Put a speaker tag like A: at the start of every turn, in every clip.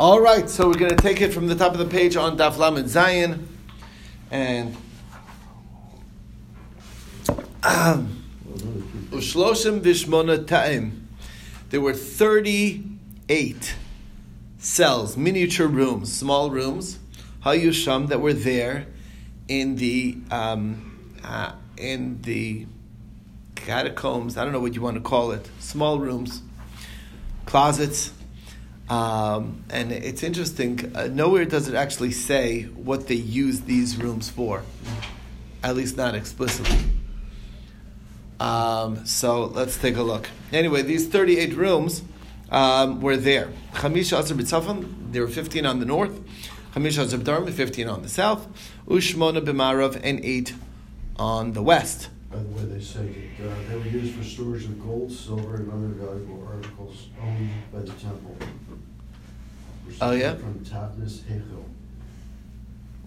A: All right, so we're going to take it from the top of the page on Daf Lamed Zayin, and Ushloshim Vishmona Ta'im. There were thirty-eight cells, miniature rooms, small rooms, Hayusham that were there in the um, uh, in the catacombs. I don't know what you want to call it. Small rooms, closets um, and it's interesting, uh, nowhere does it actually say what they use these rooms for, at least not explicitly. Um, so let's take a look. Anyway, these 38 rooms um, were there. Chamisha Azar B'tzafan, there were 15 on the north. Chamisha Azar B'darim, 15 on the south. Ushmona B'marav, and 8 on the west.
B: The way, they say that uh, they were used for storage of gold, silver, and other valuable articles owned by the temple.
A: Oh, yeah?
B: From Tapnis Hechel.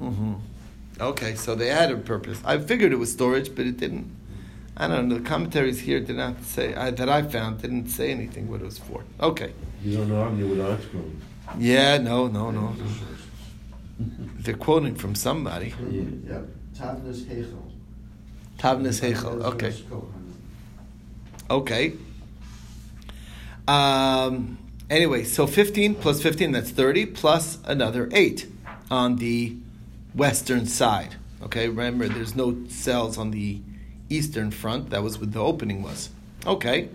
A: Mm-hmm. Okay, so they had a purpose. I figured it was storage, but it didn't. I don't know. The commentaries here did not say I, that I found didn't say anything what it was for. Okay.
C: You don't know I'm new with article.
A: Yeah. No. No. No. They're quoting from somebody.
B: Yeah, Tapnis Hechel.
A: Tavnis Heichel. Okay. Okay. Um, anyway, so 15 plus 15, that's 30, plus another 8 on the western side. Okay, remember, there's no cells on the eastern front. That was what the opening was. Okay.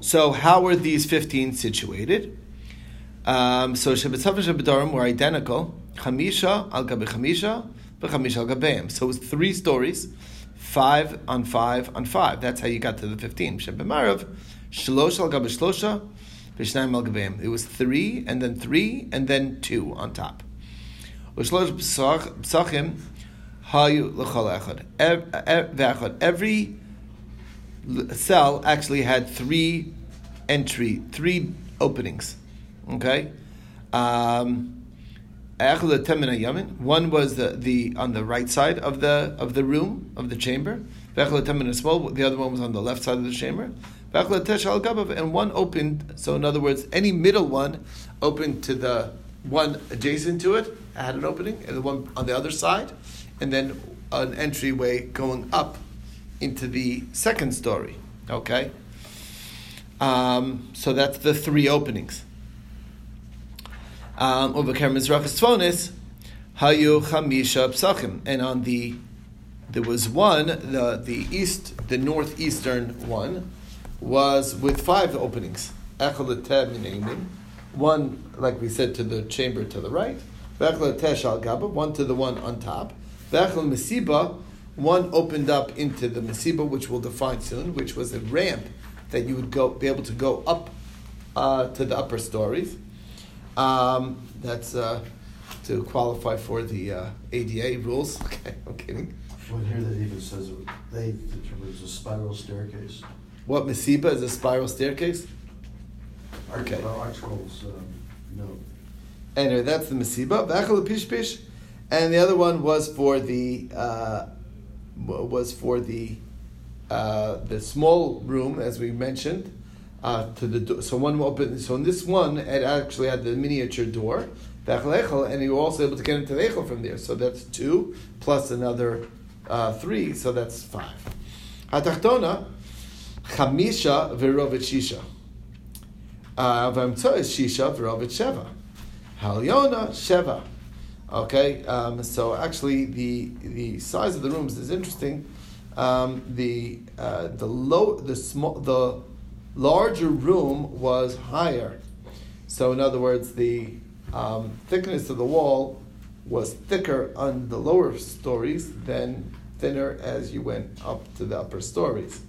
A: So, how were these 15 situated? Um, so, Shabbatzaf and were identical. Chamisha al gabe Chamisha, but Chamisha al gabeim. So, it was three stories five on five on five. That's how you got to the fifteen. Shebemarav, shlosh al shlosha. It was three and then three and then two on top. Every cell actually had three entry, three openings. Okay. Um, one was the, the on the right side of the of the room of the chamber. The other one was on the left side of the chamber. And one opened. So in other words, any middle one opened to the one adjacent to it had an opening, and the one on the other side, and then an entryway going up into the second story. Okay. Um, so that's the three openings. Um. And on the, there was one, the, the east, the northeastern one, was with five openings. One, like we said, to the chamber to the right. One to the one on top. One opened up into the Mesiba, which we'll define soon, which was a ramp that you would go be able to go up uh, to the upper stories. Um, that's uh, to qualify for the uh, ADA rules. Okay, I'm kidding.
B: Well, here that even says they determined it's a spiral staircase.
A: What Mesiba is a spiral staircase? Okay.
B: Well, um, no.
A: Anyway, that's the Mesiba. V'achal pishpish, and the other one was for the uh, was for the uh, the small room, as we mentioned, uh, to the door. So one open. So in this one, it actually had the miniature door, and you were also able to get into the echel from there. So that's two plus another uh, three. So that's five. Hatachtona, chamisha v'rovet shisha. Uh, is shisha v'rovet sheva. Halyona Sheva. Okay, um, so actually the the size of the rooms is interesting. Um, the uh, the low the small the larger room was higher. So in other words, the um, thickness of the wall was thicker on the lower stories than thinner as you went up to the upper stories.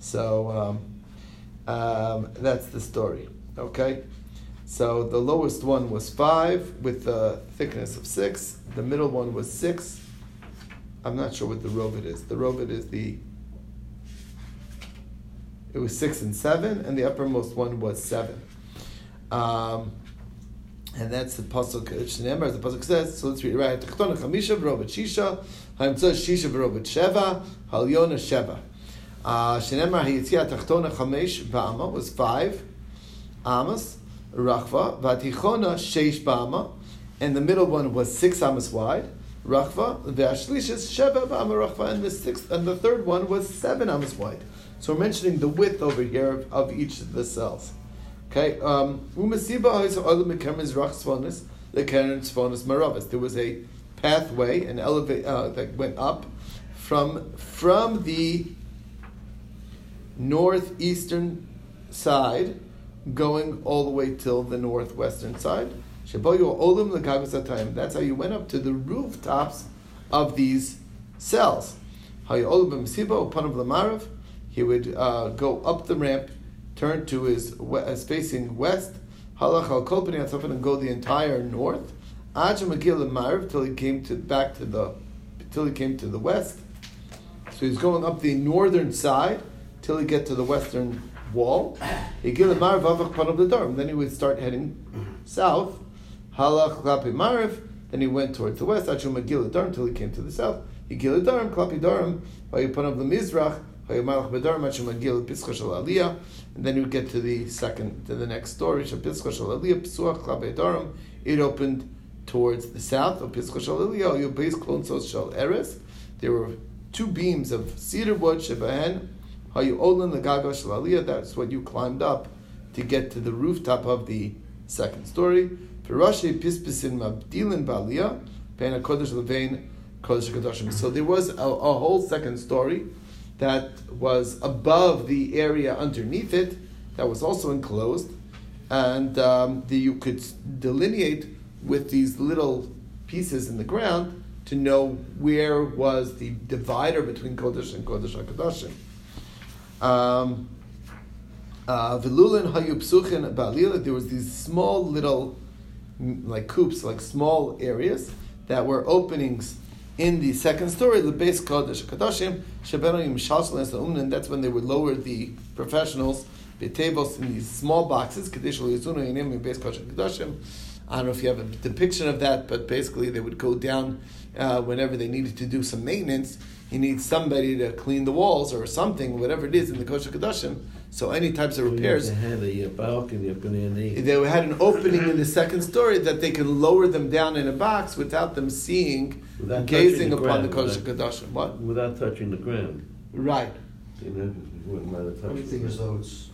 A: So um, um, that's the story. Okay. So the lowest one was five with the thickness of six. The middle one was six. I'm not sure what the rovid is. The rovid is the. It was six and seven, and the uppermost one was seven. Um, and that's the pasuk. Shneimar, as the pasuk says. So let's read it right. Chamisha shisha, shisha sheva, sheva. Shneimar hayitzia techtona chamesh ba'ama was five amas. Rachva, Vatichona Sheish Bama, and the middle one was six amas wide. Rachva, Vashlishes Sheva Bama Rachva, and the sixth and the third one was seven amas wide. So we're mentioning the width over here of, of each of the cells. Okay, um, There was a pathway, an elevate uh, that went up from from the northeastern side, going all the way till the northwestern side. That's how you went up to the rooftops of these cells. He would uh, go up the ramp, turn to his as facing west, and go the entire north. Till he came to back to the till he came to the west. So he's going up the northern side till he get to the western wall. Then he would start heading south. Halach klapi marv. Then he went towards the west. Achum magil darm till he came to the south. Higil darm klapi darm. Vayupanav the mizrach. Vayumalach bedarm achum magil pischa shel aliyah. And then he would get to the second, to the next story. Shapischa shel aliyah psuach klapi darm. It opened towards the south of pischa shel aliyah. Yubais klonsos shel eres. There were two beams of cedar wood shebahen that's what you climbed up to get to the rooftop of the second story. So there was a, a whole second story that was above the area underneath it that was also enclosed, and um, the, you could delineate with these little pieces in the ground to know where was the divider between Kodesh and Kodesh HaKadoshim. Um, uh. There was these small little, like coops, like small areas that were openings in the second story. The base kodesh kadoshim shalshalas umnin. That's when they would lower the professionals the tables in these small boxes. Kadesh base kodesh kadoshim. I don't know if you have a depiction of that, but basically they would go down uh, whenever they needed to do some maintenance he needs somebody to clean the walls or something, whatever it is in the kodesh kadashim. So any types of repairs.
C: They had a balcony up in the
A: They had an opening in the second story that they could lower them down in a box without them seeing, without gazing the upon ground, the kodesh kadashim. What?
C: Without touching the ground.
A: Right.
B: You know, Funny thing is though, it's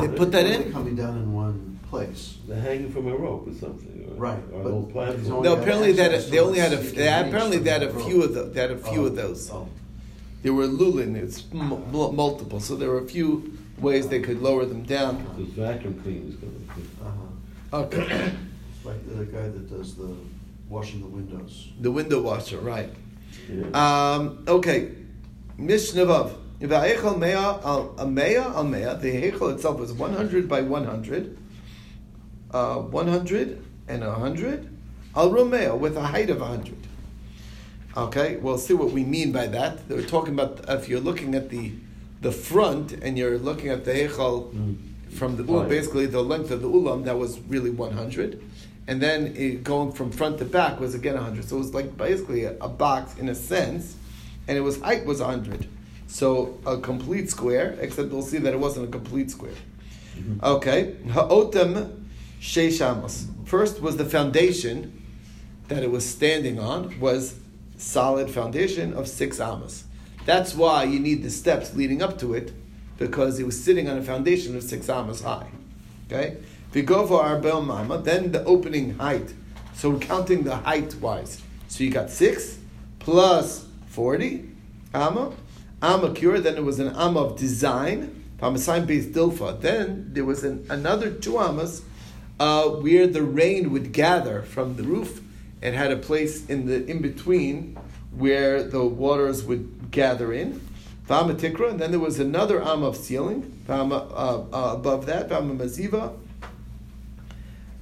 A: they put that in
B: coming down in one place.
C: They're hanging from a rope or something, or,
B: right?
C: Or an old platform.
A: No, apparently that they only had a they apparently they had a few of the, they had a few oh, of those. Oh. There were lulin, it's m- multiple, so there were a few ways they could lower them down.
C: The vacuum cleaners going
B: to. Uh-huh. Okay. like the guy that does the washing the windows.
A: The window washer, right? Yeah. Um, okay, Mishnavav. The Heichel itself was 100 by 100, uh, 100 and 100, Al Romeo with a height of 100. Okay, we'll see what we mean by that. They were talking about if you're looking at the the front and you're looking at the Heichel mm. from the ulam, basically the length of the ulam, that was really 100. And then it, going from front to back was again 100. So it was like basically a, a box in a sense, and it was height was 100. So a complete square, except we'll see that it wasn't a complete square. Mm-hmm. Okay, ha'otem sheishamos. First was the foundation that it was standing on was solid foundation of six amas. That's why you need the steps leading up to it, because it was sitting on a foundation of six amas high. Okay, you go for our arbel mama, then the opening height. So we're counting the height wise. So you got six plus forty amma Amma cure, then it was an Amma of design, Pamasaim based Dilfa. Then there was an, another two Ammas uh, where the rain would gather from the roof. It had a place in the in between where the waters would gather in. Vama Tikra, and then there was another Amma of ceiling, Vama, uh, uh, above that, Vama Maziva.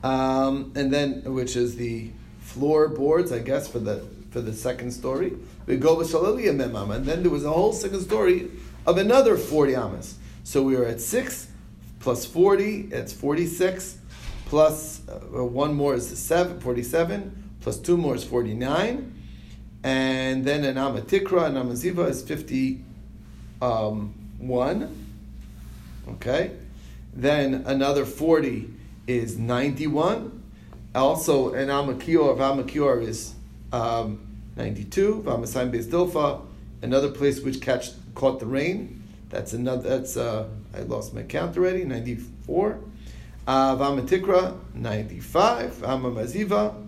A: Um, and then, which is the floorboards, I guess, for the for the second story. We go with and then there was a whole second story of another 40 amas. So we were at 6 plus 40, it's 46, plus uh, one more is seven, 47, plus two more is 49, and then an amatikra, an amaziva is 51, okay? Then another 40 is 91. Also, an Amakior, Vamakior is um, 92. Vamasaim Beis Dilfa, another place which catch, caught the rain. That's another, that's, uh, I lost my count already, 94. Uh, Vamatikra, 95. Amamaziva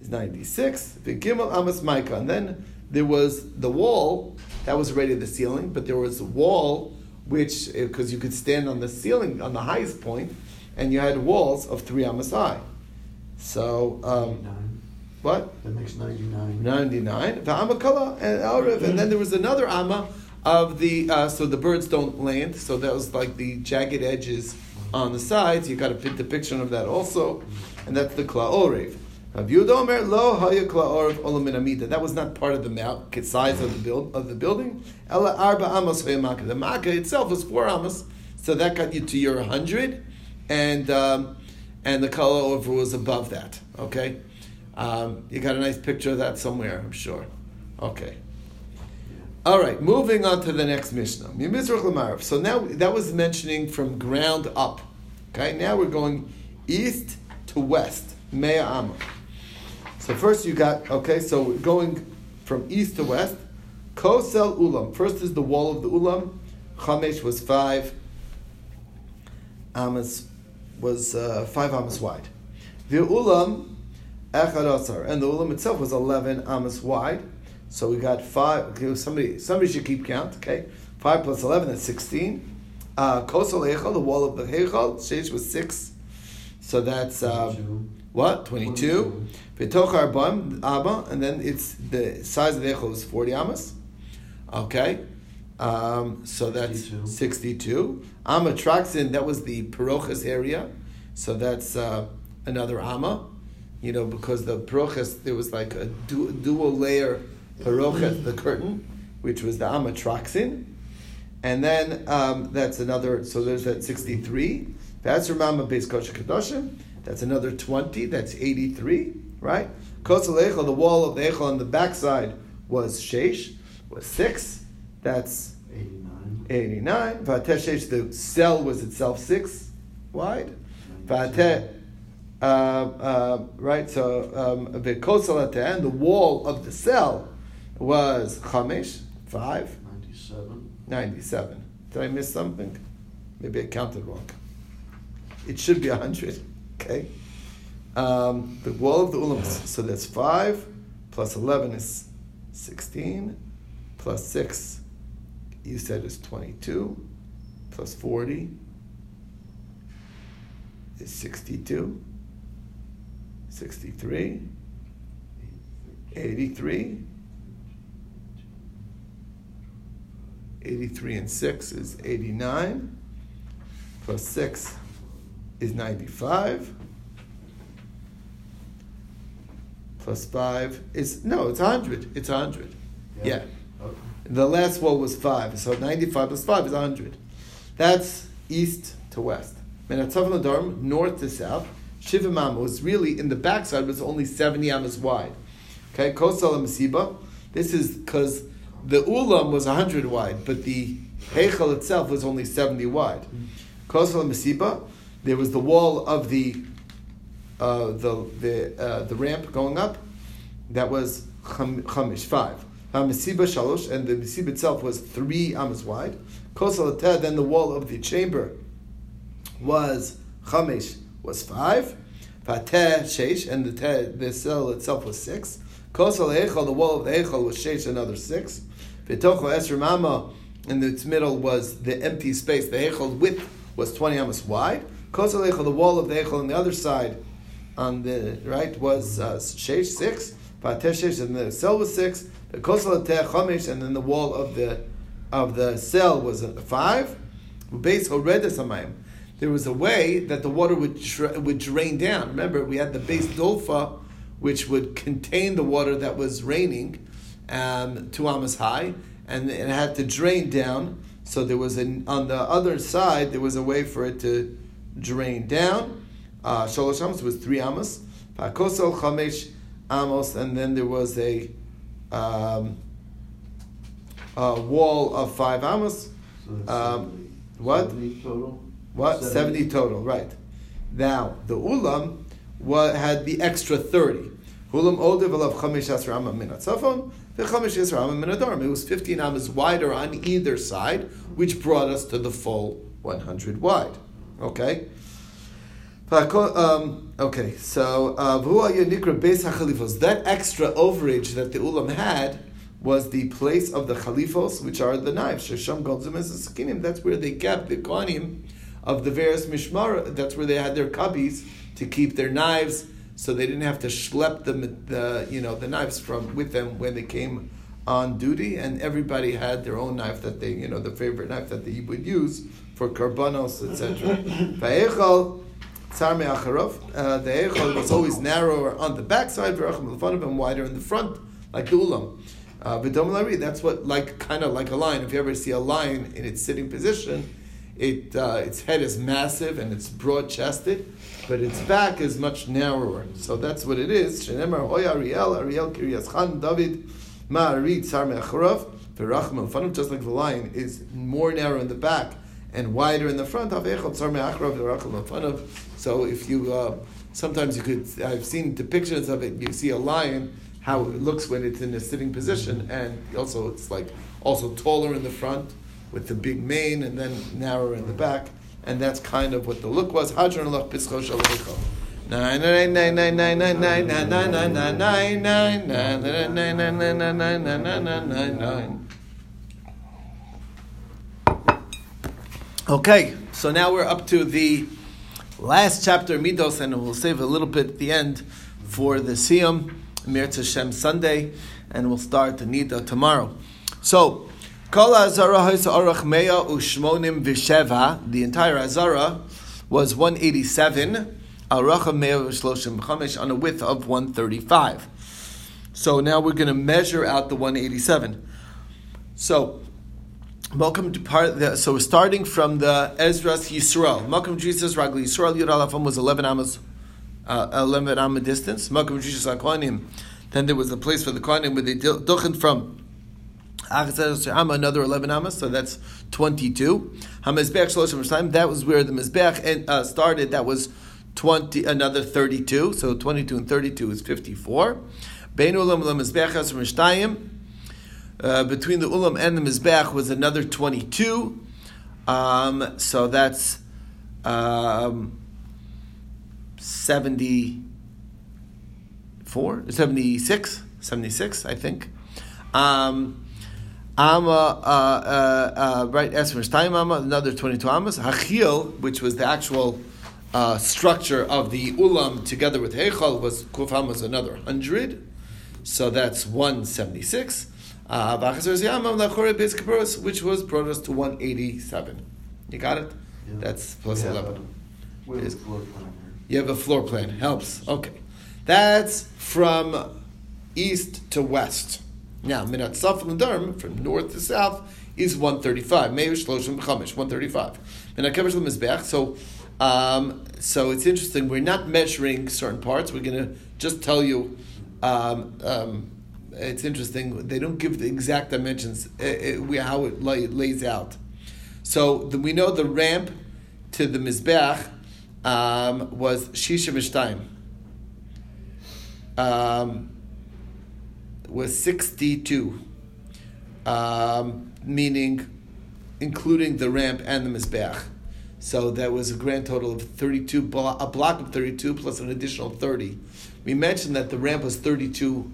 A: is 96. Vigimel Amas Maika. And then there was the wall, that was already the ceiling, but there was a wall which, because you could stand on the ceiling, on the highest point, and you had walls of three amas high. So, um, what?
B: That makes ninety-nine.
A: 99. The Amakala and Arif. And then there was another Amma of the, uh, so the birds don't land. So that was like the jagged edges on the sides. You got the picture of that also. And that's the Klaorev. Rav Yehuda Omer, Lo haya klaorev olam min amida. That was not part of the mount, size of the build of the building. Ela arba amos. The makkah itself was four amos, so that got you to your hundred, and um, and the over was above that. Okay, um, you got a nice picture of that somewhere, I'm sure. Okay. All right, moving on to the next Mishnah. So now that was mentioning from ground up. Okay, now we're going east to west, Mea Amma. So first you got, okay, so going from east to west, Kosel Ulam. First is the wall of the Ulam. Chamesh was five amas, was uh, five amas wide. The Ulam, Echad And the Ulam itself was 11 amas wide. So we got five, okay, somebody, somebody should keep count, okay? Five plus 11, that's 16. Kosol Echel, the wall of the Echel, Sheish was six. So that's
B: uh,
A: what? 22. Arbam, Abba, and then it's the size of the is 40 Amas. Okay. Um, so that's
B: 62.
A: 62. Amma Traxin, that was the Parochas area. So that's uh, another Amma. You know, because the Parochas, there was like a du- dual layer Parochas, the curtain, which was the Amma Traxin. And then um, that's another, so there's that 63. That's Ramama Beis Kodesh Kedoshim. That's another 20. That's 83, right? Kosel Echel, the wall of the Echel on the backside was Sheish, was 6. That's
B: Eighty-nine.
A: 89. Vateh Sheish, the cell was itself 6 wide. Vateh, uh, uh, right, so um, the Kosel Ateh, the wall of the cell was Chamesh, 5.
B: Ninety-seven.
A: 97. Did I miss something? Maybe I counted wrong. It should be 100. Okay. Um, the wall of the ulam. So that's 5 plus 11 is 16 plus 6 you said is 22 plus 40 is 62 63 83 83 and 6 is 89 plus 6 is 95 plus 5 is no it's 100 it's 100 yeah,
B: Okay.
A: the last one was 5 so 95 plus 5 is 100 that's east to west. Menatzav north to south. Shiva Mama was really in the backside was only 70 amas wide. Okay Kosal Masiba. This is because the ulam was 100 wide, but the heichal itself was only 70 wide. Kosel Masiba, there was the wall of the uh, the the uh, the ramp going up. That was cham- chamish five. Masiba shalosh, and the Masiba itself was three amas wide. Kosel then the wall of the chamber was chamish was five. Vateh sheish, and the te, the cell itself was six. Kosel Eichel, the wall of the Eichel was sheish, another six. V'tocho Esr Mama, in its middle was the empty space. The Eichel width was 20 amas wide. Kosel Eichel, the wall of the Eichel on the other side, on the right, was uh, sheish, six. Vateh sheish, and the cell was six. The Kosel Ateh Chomish, and then the wall of the of the cell was five. Base Horedes Hamayim. There was a way that the water would dra- would drain down. Remember, we had the base dolfa, which would contain the water that was raining, um, two amas high, and it had to drain down. So there was an on the other side there was a way for it to drain down. Uh, Shalosh amos was three amos. Pakosel chamesh amos, and then there was a, um, a wall of five amos.
B: So
A: Um,
B: 70.
A: what?
B: 70 total?
A: What? 70,
B: 70.
A: total, right. Now, the ulam wa- had the extra 30. Ulam odev alav chamesh asar amma min atzafon, v'chamesh asar amma min. It was 15 amas wider on either side, which brought us to the full 100 wide. Okay? Um, okay, so uh. That extra overage that the ulam had was the place of the chalifos, which are the knives. Shesham goldzim es sakinim. That's where they kept the kohanim of the various mishmar. That's where they had their cubbies to keep their knives, so they didn't have to schlep the, the you know the knives from with them when they came on duty. And everybody had their own knife that they you know the favorite knife that they would use for karbanos, etc. Va'echal Tzar me'acharov. Uh, the Eichel was always narrower on the backside, v'rachim lefanim, and wider in the front, like the ulam. Uh, V'dom lari, that's what, like, kind of like a lion. If you ever see a lion in its sitting position, it, uh, its head is massive and it's broad-chested, but its back is much narrower. So that's what it is. Shenemar hoy Ariel, Ariel kiryas chan, David, ma'ari tzar me'acharov, v'rachim lefanim, just like the lion is more narrow in the back and wider in the front. So if you uh, sometimes you could I've seen depictions of it. You see a lion how it looks when it's in a sitting position, and also it's like also taller in the front with the big mane, and then narrower in the back, and that's kind of what the look was. Hadron Lach Pischo Shalecho. Okay, so now we're up to the last chapter, Midos, and we'll save a little bit at the end for the Siyam, Mir Tashem Sunday, and we'll start the Nida tomorrow. So, the entire Azara was 187, Arach Mea Shloshim Chamesh, on a width of 135. So now we're going to measure out the 187. So, Welcome to part. The, so we're starting from the Ezra's Yisrael. Malcolm Jesus Ragli Yisrael Yud Alafam was eleven amos, uh, eleven amma distance. Malcolm Jesus Akonim. Then there was a place for the Kohanim where they duchen from. Another eleven amas, so that's twenty-two. Hamizbeach Shloshim time. That was where the mizbeach uh, started. That was twenty. Another thirty-two. So twenty-two and thirty-two is fifty-four. Beinu Ulam uh, between the ulam and the mizbeach was another 22. Um, so that's um, 74, 76, 76, I think. Um, Amma, uh, uh, uh, right, Esmer's time Amma, another 22 Ammas. Hachil, which was the actual uh, structure of the ulam together with Heichal, was Kufam was another 100. So that's 176 uh, which was brought us to 187. You got it?
B: Yeah.
A: That's plus
B: Yeah,
A: 11. Is-
B: floor plan.
A: You have a floor plan. Helps. Okay. That's from east to west. Now, Minat Saf Derm, from north to south, is 135. Meir Shloshim Chamish, 135. Minat Kevesh Mizbech. So, um, so it's interesting. We're not measuring certain parts. We're going to just tell you. Um, um, it's interesting. They don't give the exact dimensions, uh, uh, we- how it lay, lays out. So the, we know the ramp to the Mizbech um, was Shisha Mishtayim. Um, was 62, um, meaning including the ramp and the Mizbech. So that was a grand total of 32, blo- a block of 32 plus an additional 30. We mentioned that the ramp was 32,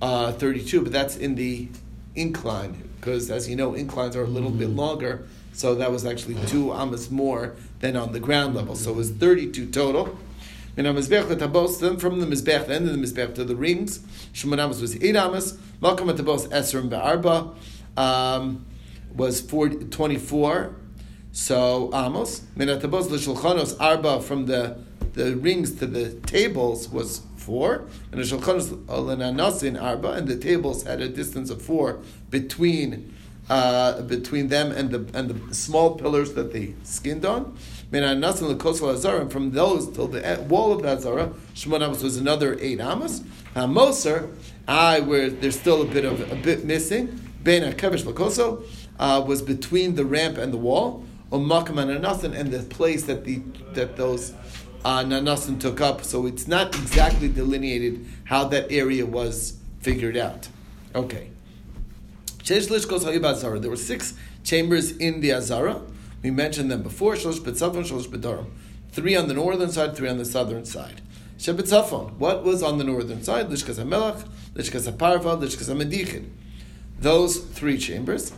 A: uh, 32, but that's in the incline, because as you know, inclines are a little bit longer, so that was actually two amas more than on the ground level. So it was 32 total. Min ha-mizbech letabos, then from the mizbech, the end of the mizbech to the rings, Shemon Amos was eight amas. Malcolm atabos esrim be'arba um, was 40, 24. So amos. Min ha-tabos l'shulchanos arba from the the rings to the tables was four, and the shulchanos l'nanasin arba, and the tables had a distance of four between uh, between them and the and the small pillars that they skinned on. L'kosel hazara, and from those till the wall of the hazara, Shemon Amos was another eight amos. Moser, I where there's still a bit of a bit missing. Ben ha'kevesh l'kosel uh, was between the ramp and the wall. Umakam and Anasan, and the place that the that those uh, Nanasan took up. So it's not exactly delineated how that area was figured out. Okay. Azara. There were six chambers in the Azara. We mentioned them before. Shlosh Betzafon, Shlosh Bedarim. Three on the northern side, three on the southern side. Shebetzafon. What was on the northern side? Lishkas HaMelech, Lishkas HaParva, Lishkas HaMedichin. Those three chambers.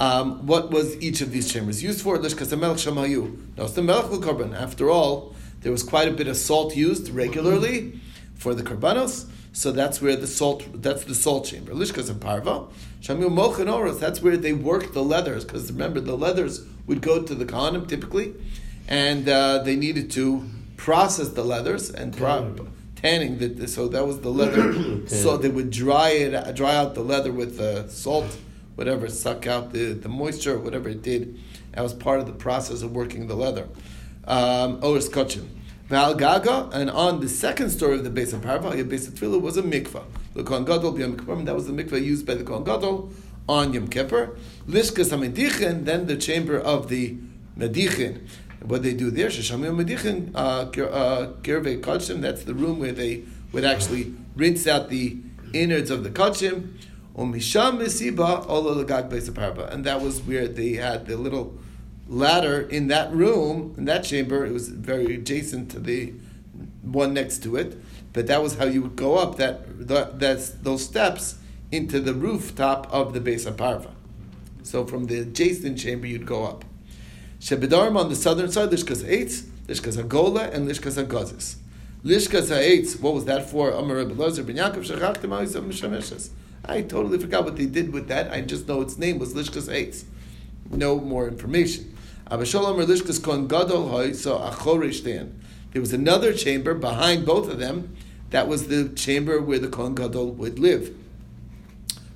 A: Um, what was each of these chambers used for? Lishkas HaMelech Shamayu. No, it's the Melech Korban. After all, there was quite a bit of salt used regularly for the Karbanos. So that's where the salt, that's the salt chamber. Lishkas and Parva. Shamu Mochin Oros, that's where they worked the leathers, because remember, the leathers would go to the Kohanim typically, and uh, they needed to process the leathers and pro- tanning. The, so that was the leather. so they would dry it, dry out the leather with uh, salt, whatever, suck out the, the moisture, whatever it did. That was part of the process of working the leather. Um, Oris Kochin. Gaga, and on the second story of the base of Parva, the base of Tevilah was a mikvah. The Kohen Gadol, Yom Kippur, that was the mikvah used by the Kohen Gadol on Yom Kippur. Lishkas HaMedichin, then the chamber of the Medichin. What they do there, Sheshamim Medichin, uh, Kirvei uh, Kodshim, that's the room where they would actually rinse out the innards of the Kodshim. Umisham Mesiba, Olo Lagag Base of Parva. And that was where they had the little ladder in that room, in that chamber. It was very adjacent to the one next to it, but that was how you would go up that, that those steps into the rooftop of the base of Parva. So from the adjacent chamber, you'd go up. Shebedarim on the southern side, Lishkas Eitz, Lishkas Hagola, and Lishkas Hagazis. Lishkas Ha'etz, what was that for? Amar Rebbe Lozer ben Yaakov Shechachtim Mishameshes. I totally forgot what they did with that. I just know its name was Lishkas Eitz. No more information. Abishalom or Lishkas Kohen Gadol Hoy, so Achorish There was another chamber behind both of them. That was the chamber where the Kohen Gadol would live.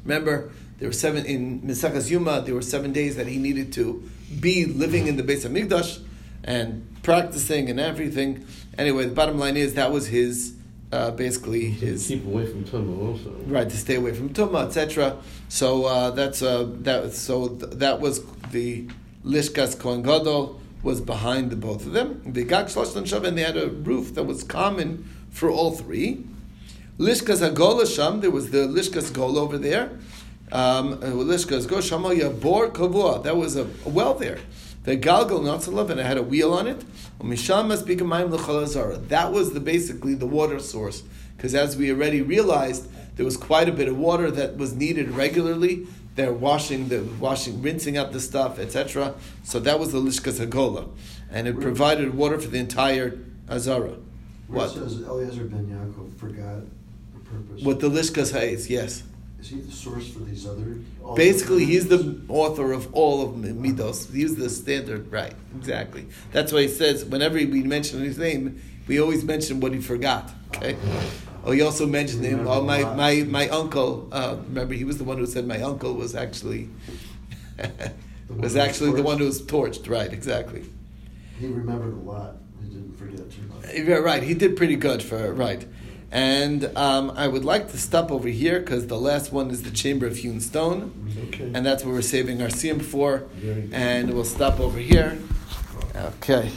A: Remember, there were seven in Misakas Yuma. There were seven days that he needed to be living in the base of Mikdash and practicing and everything. Anyway, the bottom line is that was his uh, basically his
C: keep away from tumah also.
A: Right to stay away from tumah, etc. So uh, that's uh, that. So th- that was the Lishkas Kohen Gadol was behind the both of them. The Gag Shlosh Shav, and they had a roof that was common for all three. Lishkas Hagola Sham, there was the Lishkas Gol over there. Um, Lishkas Go Shamaya Bor Kavua, that was a, well there. The Galgal Natzalav, and it had a wheel on it. That was the basically the water source, because as we already realized, there was quite a bit of water that was needed regularly. They're washing the washing, rinsing out the stuff, etc. So that was the Lishkas Hagola, and it provided water for the entire Azara.
B: Where it says Eliezer ben Yaakov forgot the purpose.
A: What the Lishkas Hayes, yes.
B: Is he the source for these other? all
A: Basically,
B: the-
A: he's the author of all of Midos. He's the standard, right? Exactly. That's why he says whenever we mention his name, we always mention what he forgot. Okay. Oh, he also mentioned him. Oh, my my my uncle. Uh, remember, he was the one who said my uncle was actually was
B: who was
A: actually the one who was torched. Right. Exactly.
B: He remembered a lot. He didn't forget too much.
A: Yeah, right. He did pretty good for right. And um, I would like to stop over here because the last one is the Chamber of Hewn Stone,
C: Okay.
A: and that's what we're saving our siyum for. And we'll stop over here. Okay.